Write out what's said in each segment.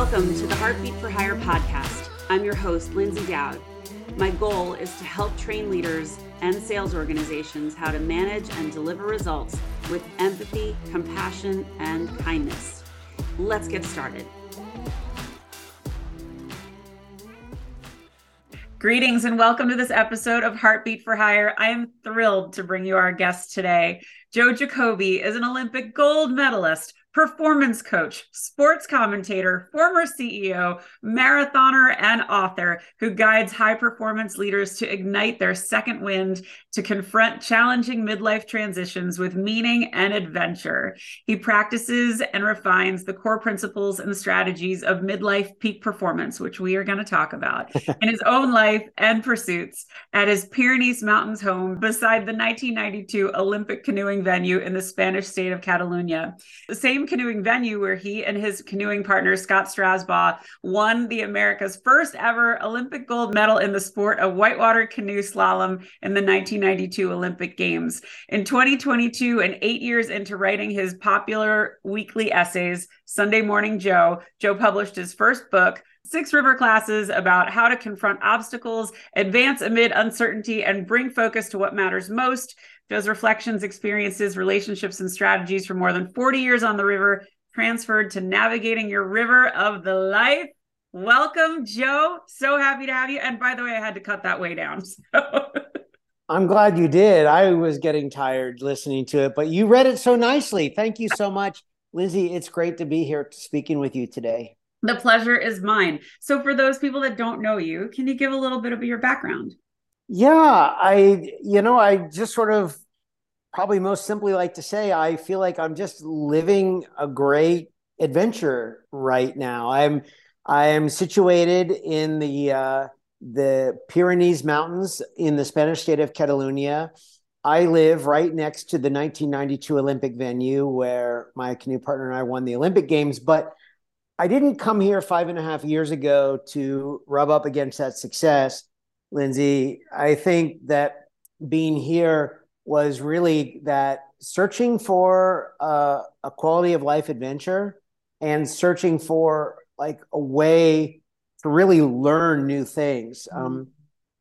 Welcome to the Heartbeat for Hire podcast. I'm your host, Lyndsay Dowd. My goal is to help train leaders and sales organizations how to manage and deliver results with empathy, compassion, and kindness. Let's get started. Greetings and welcome to this episode of Heartbeat for Hire. I am thrilled to bring you our guest today. Joe Jacobi is an Olympic gold medalist, performance coach, sports commentator, former CEO, marathoner, and author who guides high performance leaders to ignite their second wind to confront challenging midlife transitions with meaning and adventure. He practices and refines the core principles and strategies of midlife peak performance, which we are going to talk about, in his own life and pursuits at his Pyrenees Mountains home beside the 1992 Olympic canoeing venue in the Spanish state of Catalonia. The same canoeing venue where he and his canoeing partner, Scott Strausbaugh, won the America's first ever Olympic gold medal in the sport of whitewater canoe slalom in the 1992 Olympic Games. In 2022, and eight years into writing his popular weekly essays, Sunday Morning Joe, Joe published his first book, Six River classes about how to confront obstacles, advance amid uncertainty, and bring focus to what matters most. Joe's reflections, experiences, relationships, and strategies for more than 40 years on the river transferred to navigating your river of the life. Welcome, Joe. So happy to have you. And by the way, I had to cut that way down. So. I'm glad you did. I was getting tired listening to it, but you read it so nicely. Thank you so much, Lyndsay. It's great to be here speaking with you today. The pleasure is mine. So, for those people that don't know you, can you give a little bit of your background? Yeah, I, you know, I just sort of probably most simply like to say, I feel like I'm just living a great adventure right now. I'm, I am situated in the, uh, the Pyrenees Mountains in the Spanish state of Catalonia. I live right next to the 1992 Olympic venue where my canoe partner and I won the Olympic Games. But I didn't come here five and a half years ago to rub up against that success. Lyndsay, I think that being here was really that searching for uh, a quality of life adventure and searching for like a way to really learn new things. Mm-hmm. Um,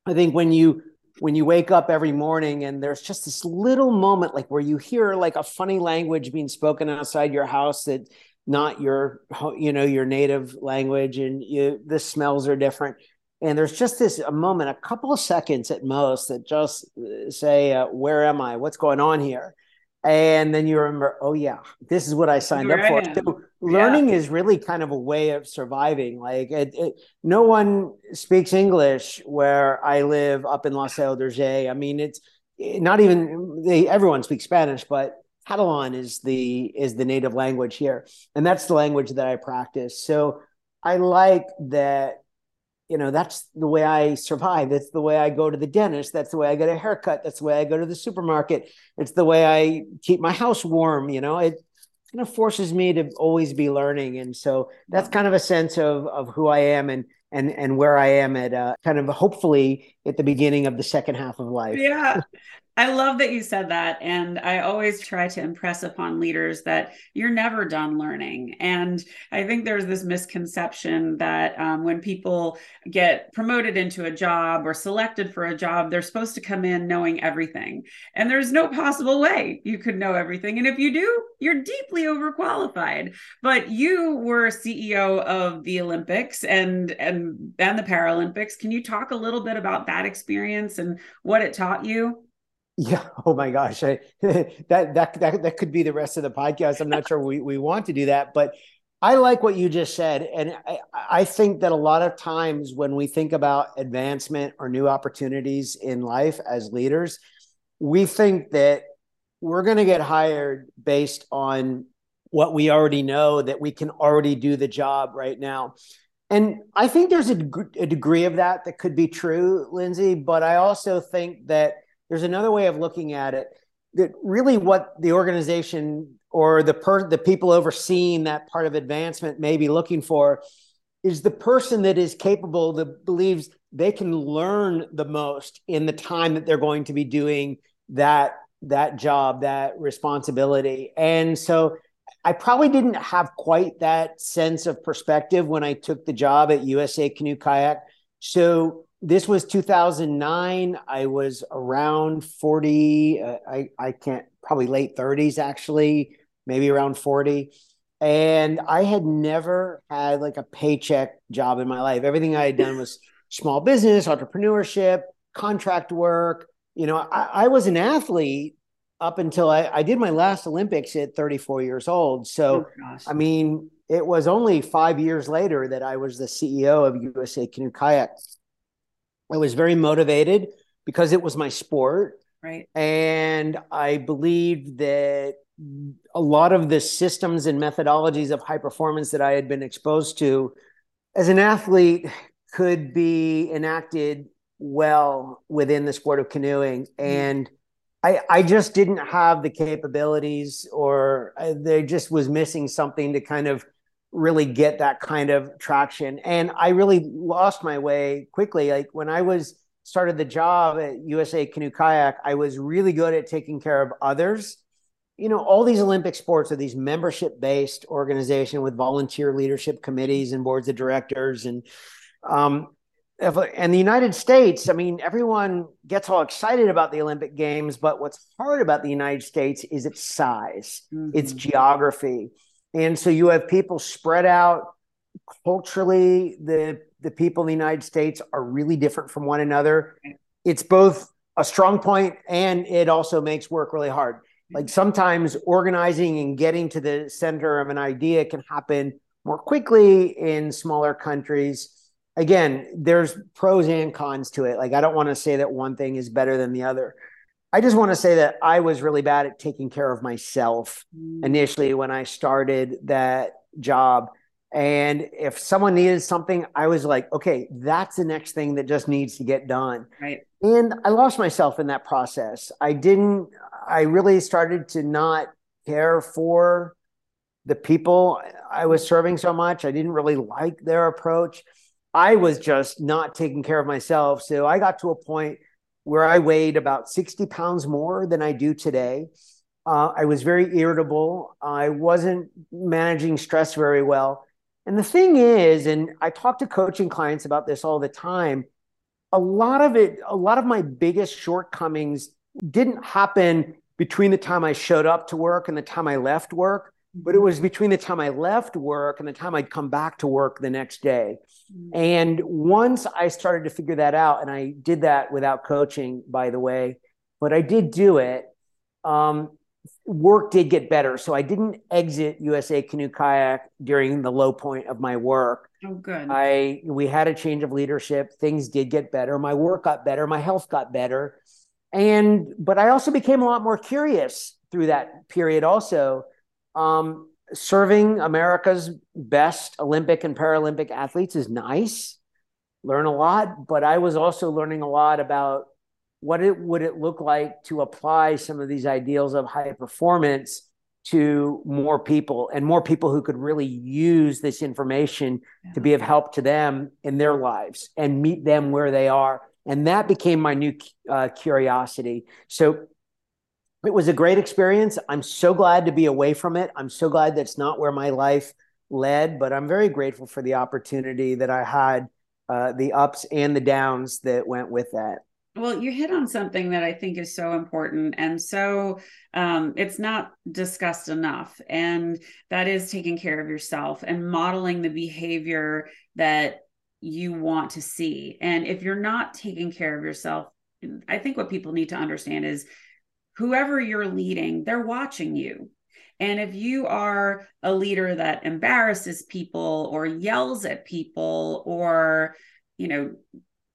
I think when you when you wake up every morning and there's just this little moment like where you hear like a funny language being spoken outside your house that not your you know your native language and you the smells are different and there's just this a moment a couple of seconds at most that just uh, say uh, where am i? What's going on here? And then you remember oh yeah this is what i signed up for. so learning yeah. is really kind of a way of surviving. Like it, it, no one speaks english where i live up in La Seu i mean it's not even they everyone speaks spanish but catalan is the is the native language here. And that's the language that i practice. So i like that you know that's the way i survive. That's the way i go to the dentist. That's the way i get a haircut. That's the way i go to the supermarket. It's the way i keep my house warm you know? It kind of forces me to always be learning. And so that's kind of a sense of of who i am and and and where i am at uh, kind of hopefully at the beginning of the second half of life. Yeah I love that you said that. And I always try to impress upon leaders that you're never done learning. And I think there's this misconception that um, when people get promoted into a job or selected for a job, they're supposed to come in knowing everything. And there's no possible way you could know everything. And if you do, you're deeply overqualified. But you were CEO of the Olympics and and and the Paralympics. Can you talk a little bit about that experience and what it taught you? Yeah. Oh my gosh. I, that, that, that, that could be the rest of the podcast. I'm not sure we, we want to do that, but I like what you just said. And I, I think that a lot of times when we think about advancement or new opportunities in life as leaders, we think that we're going to get hired based on what we already know, that we can already do the job right now. And I think there's a, a degree of that that could be true, Lyndsay. But I also think that there's another way of looking at it that really what the organization or the per the people overseeing that part of advancement may be looking for is the person that is capable that believes they can learn the most in the time that they're going to be doing that that job that responsibility and so I probably didn't have quite that sense of perspective when I took the job at USA Canoe Kayak. So this was 2009. I was around 40. Uh, I I can't probably late 30s actually, maybe around 40. And I had never had like a paycheck job in my life. Everything I had done was small business, entrepreneurship, contract work. You know, I, I was an athlete up until I, I, did my last Olympics at 34 years old. So, oh, I mean, it was only five years later that I was the CEO of USA Canoe Kayak. I was very motivated because it was my sport. Right. And I believed that a lot of the systems and methodologies of high performance that I had been exposed to as an athlete could be enacted well within the sport of canoeing. Mm-hmm. And I, I just didn't have the capabilities or I, there just was missing something to kind of really get that kind of traction. And I really lost my way quickly. Like when I was started the job at USA Canoe Kayak, I was really good at taking care of others. You know, all these Olympic sports are these membership based organization with volunteer leadership committees and boards of directors. And um, if, and the United States, I mean, everyone gets all excited about the Olympic Games, but what's hard about the United States is its size, mm-hmm. its geography and so you have people spread out culturally. The the people in the United States are really different from one another. It's both a strong point and it also makes work really hard. Like sometimes organizing and getting to the center of an idea can happen more quickly in smaller countries. Again, there's pros and cons to it. Like I don't want to say that one thing is better than the other. I just want to say that I was really bad at taking care of myself mm. initially when I started that job. And if someone needed something, I was like, okay, that's the next thing that just needs to get done. Right. And I lost myself in that process. I didn't, I really started to not care for the people I was serving so much. I didn't really like their approach. I was just not taking care of myself. So I got to a point where I weighed about 60 pounds more than I do today. Uh, I was very irritable. I wasn't managing stress very well. And the thing is, and I talk to coaching clients about this all the time, a lot of it, a lot of my biggest shortcomings didn't happen between the time I showed up to work and the time I left work but it was between the time I left work and the time I'd come back to work the next day. Mm-hmm. And once I started to figure that out, and I did that without coaching, by the way, but I did do it. Um, work did get better. So I didn't exit USA Canoe Kayak during the low point of my work. Oh, good. I we had a change of leadership. Things did get better. My work got better. My health got better. And but I also became a lot more curious through that period also um, serving America's best Olympic and Paralympic athletes is nice. Learn a lot, but I was also learning a lot about what it would it look like to apply some of these ideals of high performance to more people and more people who could really use this information yeah. to be of help to them in their lives and meet them where they are and that became my new uh, curiosity so it was a great experience. I'm so glad to be away from it. I'm so glad that's not where my life led, but I'm very grateful for the opportunity that I had, uh, the ups and the downs that went with that. Well, you hit on something that I think is so important. And so um, it's not discussed enough. And that is taking care of yourself and modeling the behavior that you want to see. And if you're not taking care of yourself, I think what people need to understand is whoever you're leading, they're watching you. And if you are a leader that embarrasses people or yells at people or, you know,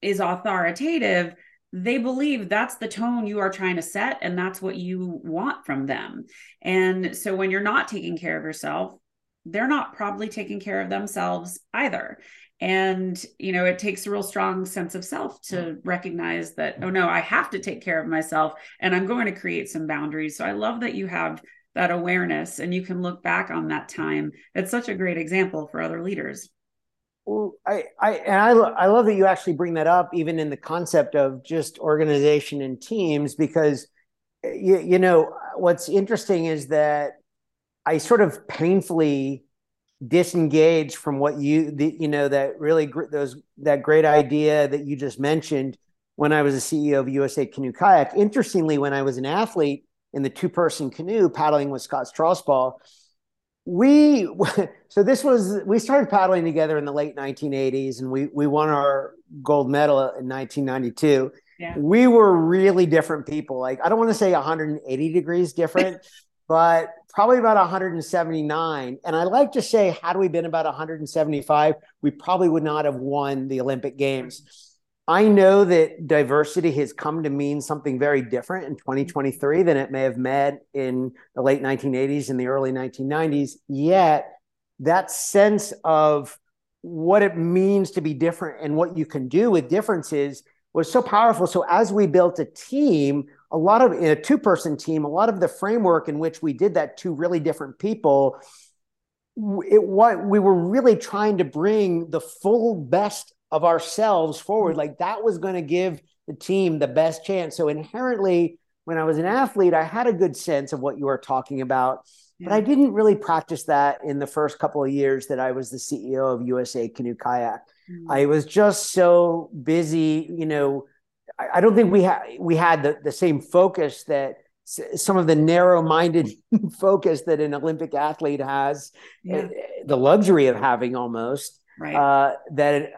is authoritative, they believe that's the tone you are trying to set and that's what you want from them. And so when you're not taking care of yourself, they're not probably taking care of themselves either and you know it takes a real strong sense of self to mm. recognize that oh no i have to take care of myself and i'm going to create some boundaries. So i love that you have that awareness and you can look back on that time. It's such a great example for other leaders. Well, I, I, and I, I love that you actually bring that up, even in the concept of just organization and teams, because you, you know what's interesting is that I sort of painfully disengaged from what you the, you know that really those that great idea that you just mentioned when I was a CEO of USA Canoe Kayak. Interestingly, when I was an athlete in the two person canoe paddling with Scott Strausbaugh, we so this was we started paddling together in the late 1980s and we we won our gold medal in 1992 yeah. we were really different people like i don't want to say 180 degrees different but probably about 179 and i like to say had we been about 175 we probably would not have won the olympic games I know that diversity has come to mean something very different in 2023 than it may have meant in the late 1980s and the early 1990s. Yet, that sense of what it means to be different and what you can do with differences was so powerful. So, as we built a team, a lot of in a two person team, a lot of the framework in which we did that, two really different people, it what we were really trying to bring the full best of ourselves forward. Like that was going to give the team the best chance. So inherently, when I was an athlete, I had a good sense of what you were talking about. Yeah. But I didn't really practice that in the first couple of years that I was the CEO of USA Canoe Kayak. Mm-hmm. I was just so busy, you know. I, I don't think we had we had the, the same focus that some of the narrow-minded focus that an Olympic athlete has, yeah. Eh, the luxury of having almost. Right. Uh, that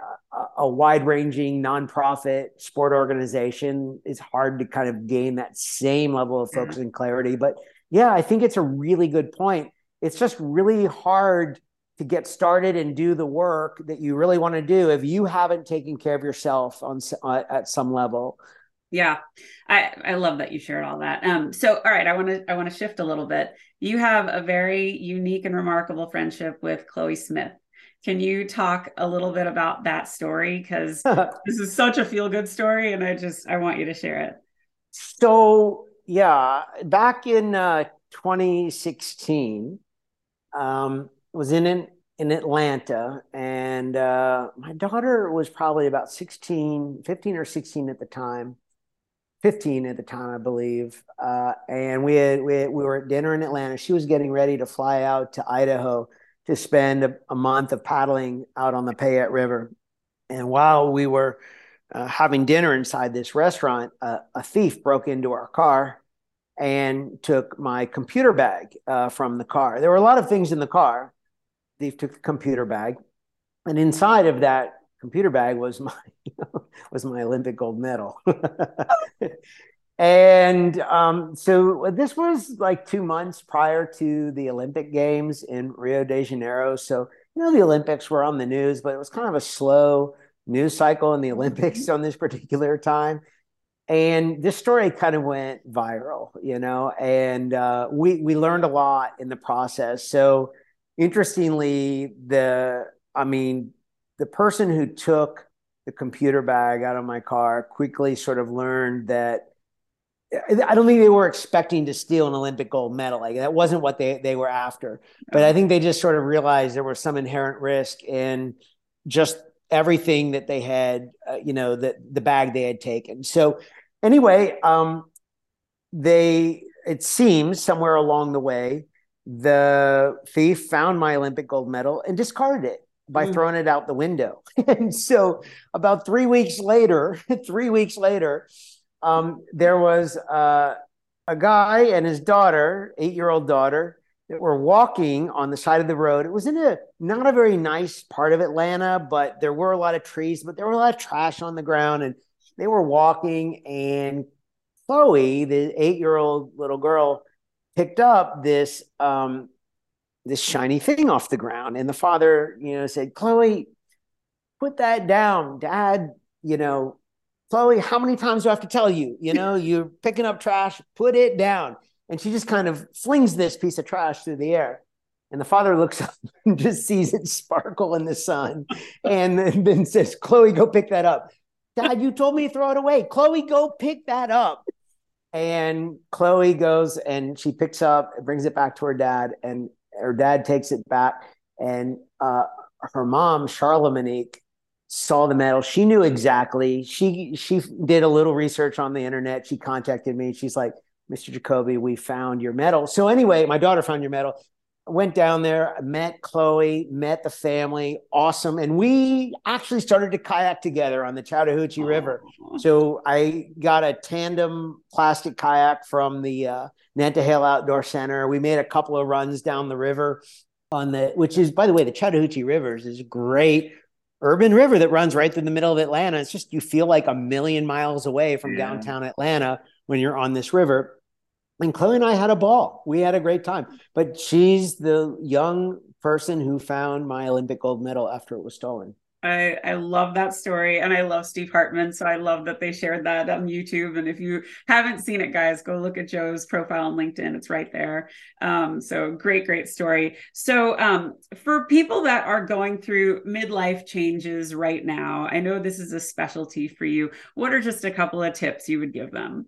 a wide ranging nonprofit sport organization is hard to kind of gain that same level of focus yeah. and clarity. But yeah, I think it's a really good point. It's just really hard to get started and do the work that you really want to do if you haven't taken care of yourself on uh, at some level. Yeah, I I love that you shared all that. Um, so all right, I want to I want to shift a little bit. You have a very unique and remarkable friendship with Chloe Smith. Can you talk a little bit about that story? Because this is such a feel good story, and I just I want you to share it. So yeah, back in uh, 2016, um, was in in, in Atlanta, and uh, my daughter was probably about 16, 15 or 16 at the time. 15 at the time, I believe. Uh, and we had, we had, we were at dinner in Atlanta. She was getting ready to fly out to Idaho to spend a, a month of paddling out on the Payette River. And while we were uh, having dinner inside this restaurant, a thief broke into our car and took my computer bag uh, from the car. There were a lot of things in the car. Thief took the computer bag, and inside of that computer bag was my was my Olympic gold medal. And um, so this was like two months prior to the Olympic Games in Rio de Janeiro. So, you know, the Olympics were on the news, but it was kind of a slow news cycle in the Olympics mm-hmm. on this particular time. And this story kind of went viral, you know, and uh, we we learned a lot in the process. So, interestingly, the I mean, the person who took the computer bag out of my car quickly sort of learned that I don't think they were expecting to steal an Olympic gold medal. Like that wasn't what they they were after. But I think they just sort of realized there was some inherent risk in just everything that they had, uh, you know, the the bag they had taken. So anyway, um, they it seems somewhere along the way the thief found my Olympic gold medal and discarded it by mm. throwing it out the window. and so about three weeks later, three weeks later um, there was uh, a guy and his daughter, eight year old daughter, that were walking on the side of the road. It was in a not a very nice part of Atlanta, but there were a lot of trees, but there were a lot of trash on the ground. And they were walking, and Chloe, the eight year old little girl, picked up this um, this shiny thing off the ground. And the father, you know, said, Chloe, put that down. Dad, you know, Chloe, how many times do I have to tell you? You know, you're picking up trash, put it down. And she just kind of flings this piece of trash through the air. And the father looks up and just sees it sparkle in the sun and then says, Chloe, go pick that up. Dad, you told me to throw it away. Chloe, go pick that up. And Chloe goes and she picks up, brings it back to her dad, and her dad takes it back. And uh, her mom, Charlamagne, saw the medal. She knew exactly. She she did a little research on the internet. She contacted me. She's like, Mr. Jacobi, we found your medal. So anyway, my daughter found your medal. Went down there, met Chloe, met the family, awesome. And we actually started to kayak together on the Chattahoochee oh. River. So I got a tandem plastic kayak from the uh, Nantahala Outdoor Center. We made a couple of runs down the river on the, which is, by the way, the Chattahoochee Rivers is a great urban river that runs right through the middle of Atlanta. It's just, you feel like a million miles away from yeah. downtown Atlanta when you're on this river and Chloe and I had a ball. We had a great time. But she's the young person who found my Olympic gold medal after it was stolen. I, I love that story and I love Steve Hartman. So I love that they shared that on YouTube. And if you haven't seen it, guys, go look at Joe's profile on LinkedIn. It's right there. Um, so great, great story. So um, for people that are going through midlife changes right now, I know this is a specialty for you. What are just a couple of tips you would give them?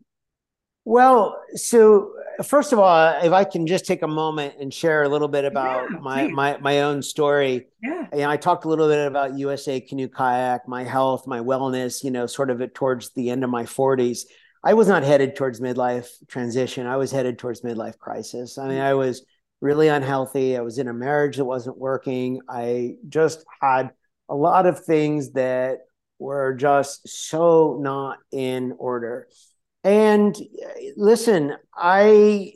Well, so first of all, if I can just take a moment and share a little bit about yeah, my, my my own story. Yeah. Know, I talked a little bit about USA Canoe Kayak, my health, my wellness, you know, sort of towards the end of my 40s. I was not headed towards midlife transition. I was headed towards midlife crisis. I mean, I mm-hmm. was really unhealthy. I was in a marriage that wasn't working. I just had a lot of things that were just so not in order and eh, listen, I,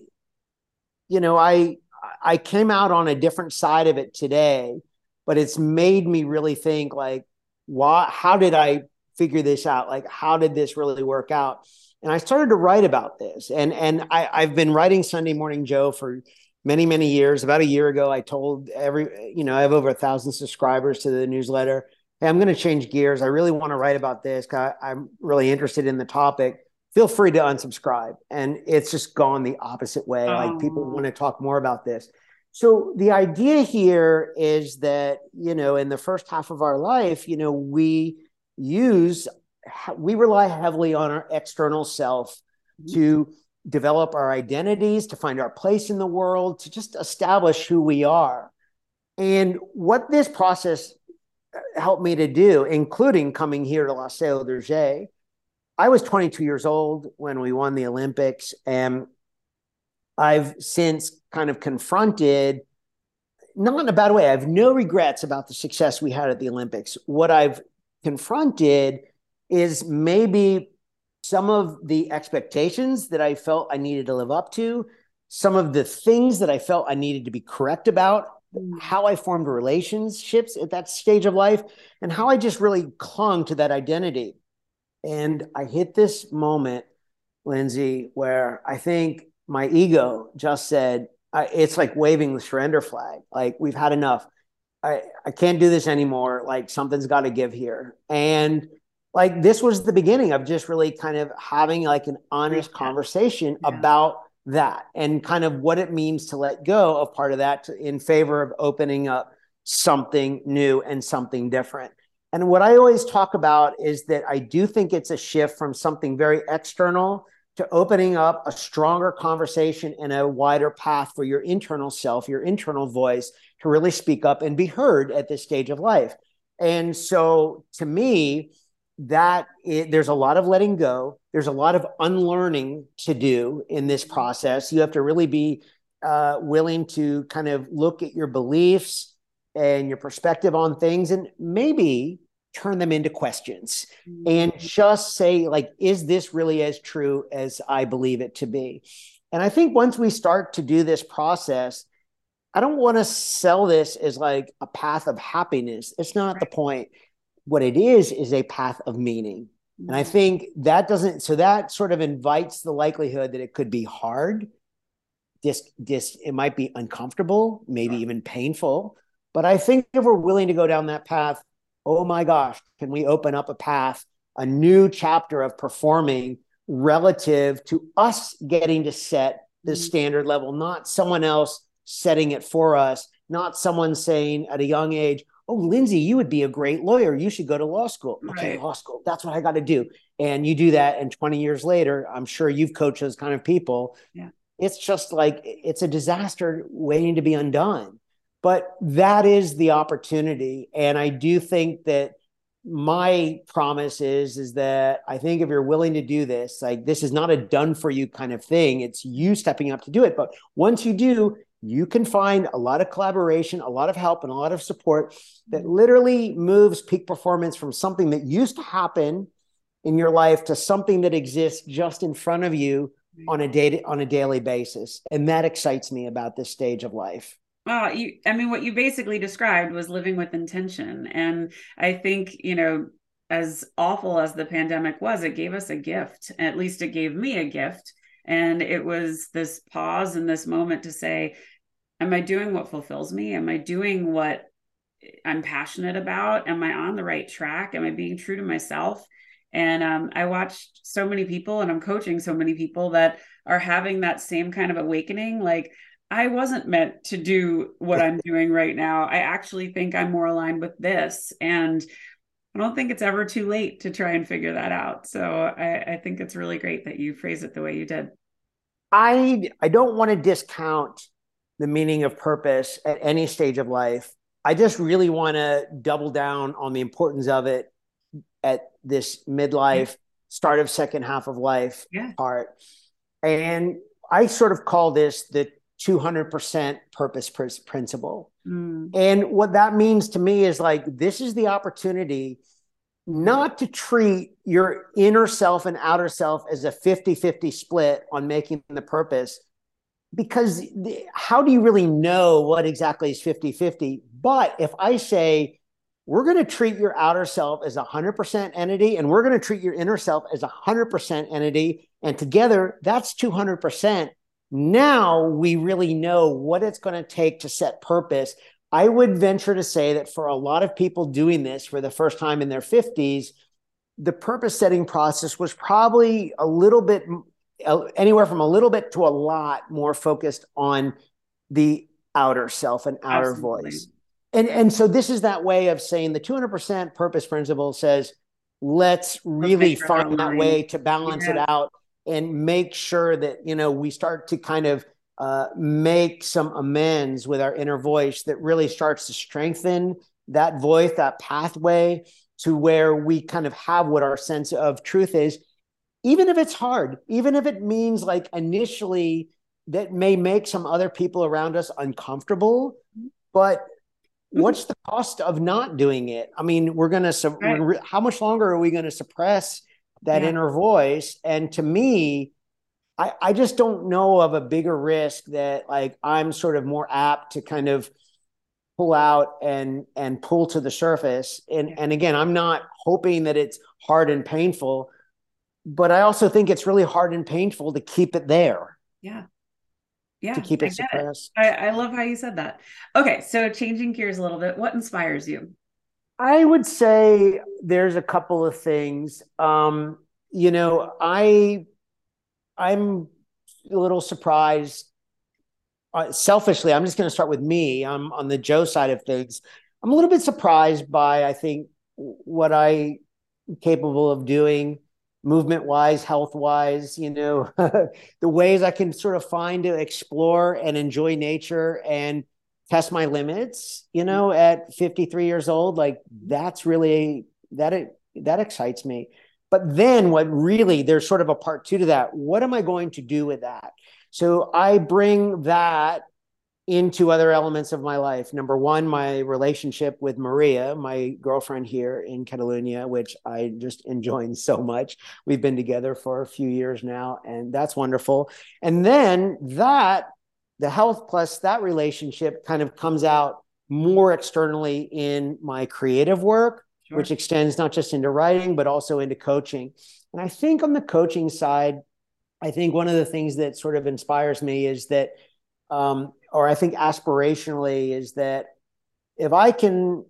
you know, I I came out on a different side of it today, but it's made me really think like, why? How did I figure this out? Like, how did this really work out? And I started to write about this, and and I, I've been writing Sunday Morning Joe for many many years. About a year ago, I told every, you know, I have over a thousand subscribers to the newsletter. Hey, I'm going to change gears. I really want to write about this. Because I'm really interested in the topic feel free to unsubscribe. And it's just gone the opposite way. Oh. Like people want to talk more about this. So the idea here is that, you know, in the first half of our life, you know, we use, we rely heavily on our external self mm-hmm. to develop our identities, to find our place in the world, to just establish who we are. And what this process helped me to do, including coming here to La Seu d'Urgell, I was 22 years old when we won the Olympics, and I've since kind of confronted, not in a bad way, I have no regrets about the success we had at the Olympics. What I've confronted is maybe some of the expectations that I felt I needed to live up to, some of the things that I felt I needed to be correct about, how I formed relationships at that stage of life, and how I just really clung to that identity. And I hit this moment, Lyndsay, where I think my ego just said, I, it's like waving the surrender flag. Like, we've had enough. I, I can't do this anymore. Like, something's got to give here. And like, this was the beginning of just really kind of having like an honest conversation yeah. about that and kind of what it means to let go of part of that to, in favor of opening up something new and something different. And what I always talk about is that I do think it's a shift from something very external to opening up a stronger conversation and a wider path for your internal self, your internal voice to really speak up and be heard at this stage of life. And so to me, that there's a lot of letting go. There's a lot of unlearning to do in this process. You have to really be uh, willing to kind of look at your beliefs, and your perspective on things and maybe turn them into questions mm-hmm. and just say like is this really as true as i believe it to be and i think once we start to do this process i don't want to sell this as like a path of happiness it's not right. the point what it is is a path of meaning mm-hmm. and i mm-hmm. think that doesn't so that sort of invites the likelihood that it could be hard this this it might be uncomfortable maybe right. even painful but I think if we're willing to go down that path, oh my gosh, can we open up a path, a new chapter of performing relative to us getting to set the mm-hmm. standard level, not someone else setting it for us, not someone saying at a young age, oh, Lyndsay, you would be a great lawyer. You should go to law school. Okay, right. law school. That's what I got to do. And you do that, and 20 years later, I'm sure you've coached those kind of people. Yeah. It's just like it's a disaster waiting to be undone. But that is the opportunity. And I do think that my promise is is that I think if you're willing to do this, like this is not a done for you kind of thing. It's you stepping up to do it. But once you do, you can find a lot of collaboration, a lot of help, and a lot of support that literally moves peak performance from something that used to happen in your life to something that exists just in front of you on a day on a daily basis. And that excites me about this stage of life. Well, you, I mean, what you basically described was living with intention. And I think, you know, as awful as the pandemic was, it gave us a gift. At least it gave me a gift. And it was this pause and this moment to say, Am I doing what fulfills me? Am I doing what I'm passionate about? Am I on the right track? Am I being true to myself? And um, I watched so many people, and I'm coaching so many people that are having that same kind of awakening. Like, I wasn't meant to do what I'm doing right now. I actually think I'm more aligned with this. And I don't think it's ever too late to try and figure that out. So I, I think it's really great that you phrase it the way you did. I I don't want to discount the meaning of purpose at any stage of life. I just really want to double down on the importance of it at this midlife, start of second half of life yeah. part. And I sort of call this the 200% purpose principle. Mm. And what that means to me is like, this is the opportunity not to treat your inner self and outer self as a 50 50 split on making the purpose. Because the, how do you really know what exactly is 50 50? But if I say, we're going to treat your outer self as a 100% entity, and we're going to treat your inner self as a 100% entity, and together that's 200%. Now we really know what it's going to take to set purpose. I would venture to say that for a lot of people doing this for the first time in their 50s, the purpose setting process was probably a little bit anywhere from a little bit to a lot more focused on the outer self and outer Absolutely. voice. And and so this is that way of saying the 200% purpose principle says let's really find that way to balance yeah. it out and make sure that you know we start to kind of uh, make some amends with our inner voice that really starts to strengthen that voice that pathway to where we kind of have what our sense of truth is even if it's hard even if it means like initially that may make some other people around us uncomfortable but what's the cost of not doing it i mean we're going to right. how much longer are we going to suppress that yeah. inner voice. And to me, I, I just don't know of a bigger risk that like I'm sort of more apt to kind of pull out and and pull to the surface. And yeah. and again, I'm not hoping that it's hard and painful, but I also think it's really hard and painful to keep it there. Yeah. Yeah. To keep it suppressed. It. I, I love how you said that. Okay. So changing gears a little bit, what inspires you? I would say there's a couple of things. Um, you know, I I'm a little surprised. Uh, selfishly, I'm just going to start with me. I'm on the Joe side of things. I'm a little bit surprised by I think what I capable of doing movement wise, health wise, you know, the ways I can sort of find to explore and enjoy nature and test my limits, you mm-hmm. know, at 53 years old, like that's really that it that excites me. But then what really there's sort of a part two to that. What am I going to do with that? So I bring that into other elements of my life. Number one, my relationship with Maria, my girlfriend here in Catalonia, which I just enjoy so much. We've been together for a few years now, and that's wonderful. And then that the health plus that relationship kind of comes out more externally in my creative work, sure. which extends not just into writing, but also into coaching. And I think on the coaching side, I think one of the things that sort of inspires me is that, um, or I think aspirationally, is that if I can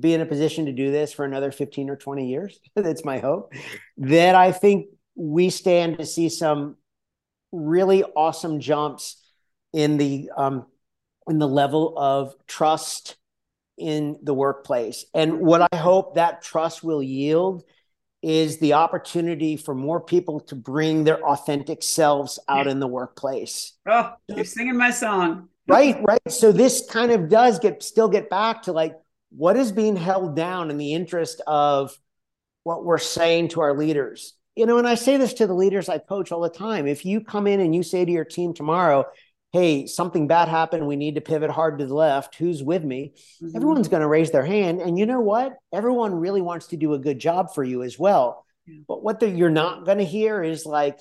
be in a position to do this for another 15 or 20 years, that's my hope, that I think we stand to see some really awesome jumps in the um, in the level of trust in the workplace. And what I hope that trust will yield is the opportunity for more people to bring their authentic selves out in the workplace. Oh, you're singing my song. right, right. So this kind of does get still get back to like what is being held down in the interest of what we're saying to our leaders. You know, and I say this to the leaders I coach all the time. If you come in and you say to your team tomorrow, hey, something bad happened. We need to pivot hard to the left. Who's with me? Mm-hmm. Everyone's going to raise their hand. And you know what? Everyone really wants to do a good job for you as well. Yeah. But what you're not going to hear is like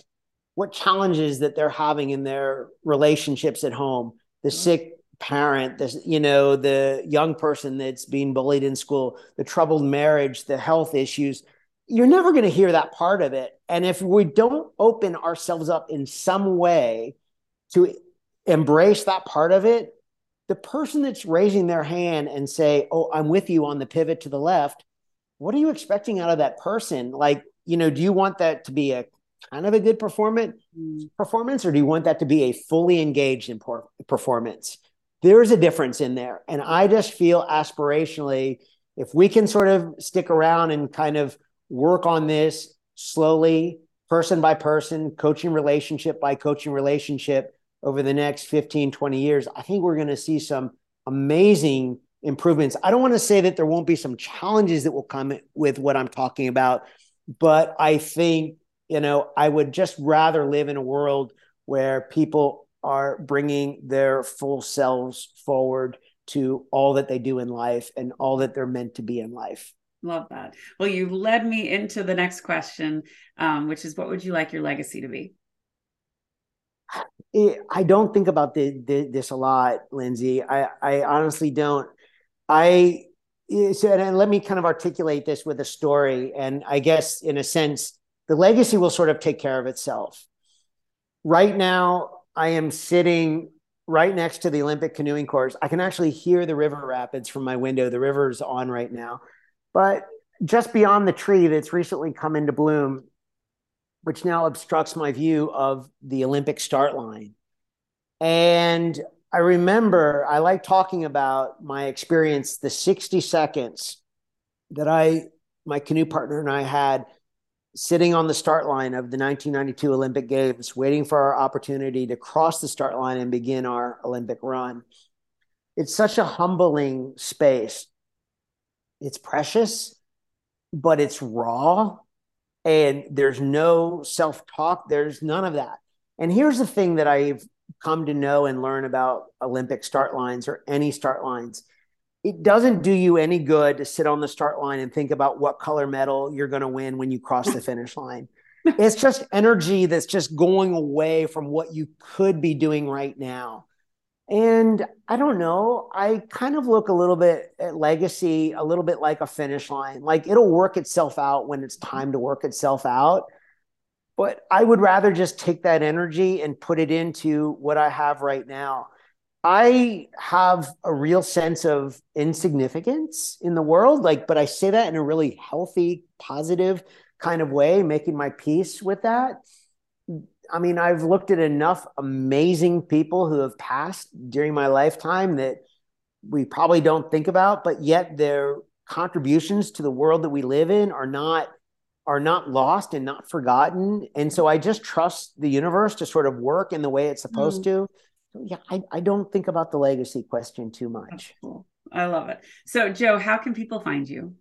what challenges that they're having in their relationships at home, the sick parent, the, you know, the young person that's being bullied in school, the troubled marriage, the health issues. You're never going to hear that part of it. And if we don't open ourselves up in some way to embrace that part of it, the person that's raising their hand and say, "Oh, I'm with you on the pivot to the left," what are you expecting out of that person? Like, you know, do you want that to be a kind of a good performance mm. performance, or do you want that to be a fully engaged in performance? There's a difference in there, and I just feel aspirationally, if we can sort of stick around and kind of work on this slowly, person by person, coaching relationship by coaching relationship over the next 15, 20 years, I think we're going to see some amazing improvements. I don't want to say that there won't be some challenges that will come with what I'm talking about, but I think, you know, I would just rather live in a world where people are bringing their full selves forward to all that they do in life and all that they're meant to be in life. Love that. Well, you led me into the next question, um, which is what would you like your legacy to be? I don't think about the, the, this a lot, Lyndsay. I, I honestly don't. I so and let me kind of articulate this with a story, and I guess in a sense, the legacy will sort of take care of itself. Right now, I am sitting right next to the Olympic canoeing course. I can actually hear the river rapids from my window. The river's on right now, but just beyond the tree that's recently come into bloom which now obstructs my view of the Olympic start line. And I remember I like talking about my experience, the 60 seconds that I, my canoe partner and I had sitting on the start line of the 1992 Olympic Games, waiting for our opportunity to cross the start line and begin our Olympic run. It's such a humbling space. It's precious, but it's raw and there's no self talk, there's none of that. And here's the thing that I've come to know and learn about Olympic start lines or any start lines. It doesn't do you any good to sit on the start line and think about what color medal you're going to win when you cross the finish line. It's just energy that's just going away from what you could be doing right now. And I don't know, I kind of look a little bit at legacy, a little bit like a finish line. Like it'll work itself out when it's time to work itself out. But I would rather just take that energy and put it into what I have right now. I have a real sense of insignificance in the world, like, but I say that in a really healthy, positive kind of way, making my peace with that. I mean, I've looked at enough amazing people who have passed during my lifetime that we probably don't think about, but yet their contributions to the world that we live in are not are not lost and not forgotten. And so I just trust the universe to sort of work in the way it's supposed mm. to. So yeah, I, I don't think about the legacy question too much. Cool. I love it. So Joe, how can people find you?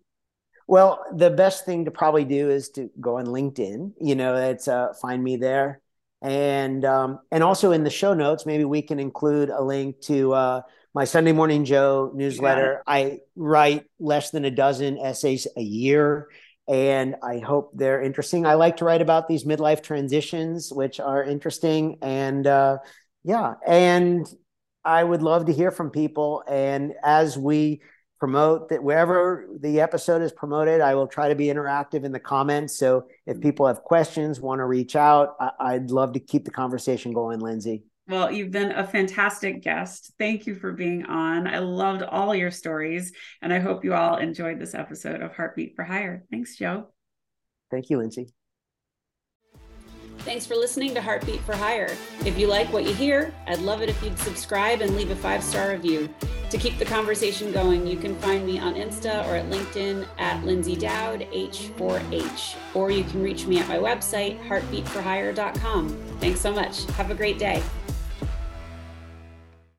Well, the best thing to probably do is to go on LinkedIn. You know, it's uh, find me there and um, and also in the show notes maybe we can include a link to uh, my sunday morning joe newsletter. i write less than a dozen essays a year and i hope they're interesting. I like to write about these midlife transitions which are interesting and uh, yeah. And i would love to hear from people. And as we promote that wherever the episode is promoted i will try to be interactive in the comments. So if mm-hmm. people have questions want to reach out I- would love to keep the conversation going lyndsay. Well you've been a fantastic guest. Thank you for being on. I loved all your stories and i hope you all enjoyed this episode of heartbeat for hire. Thanks joe. Thank you lyndsay Thanks for listening to Heartbeat for Hire. If you like what you hear, I'd love it if you'd subscribe and leave a five star review. To keep the conversation going, you can find me on Insta or at LinkedIn at Lyndsay Dowd H4H, or you can reach me at my website, heartbeatforhire.com. Thanks so much. Have a great day.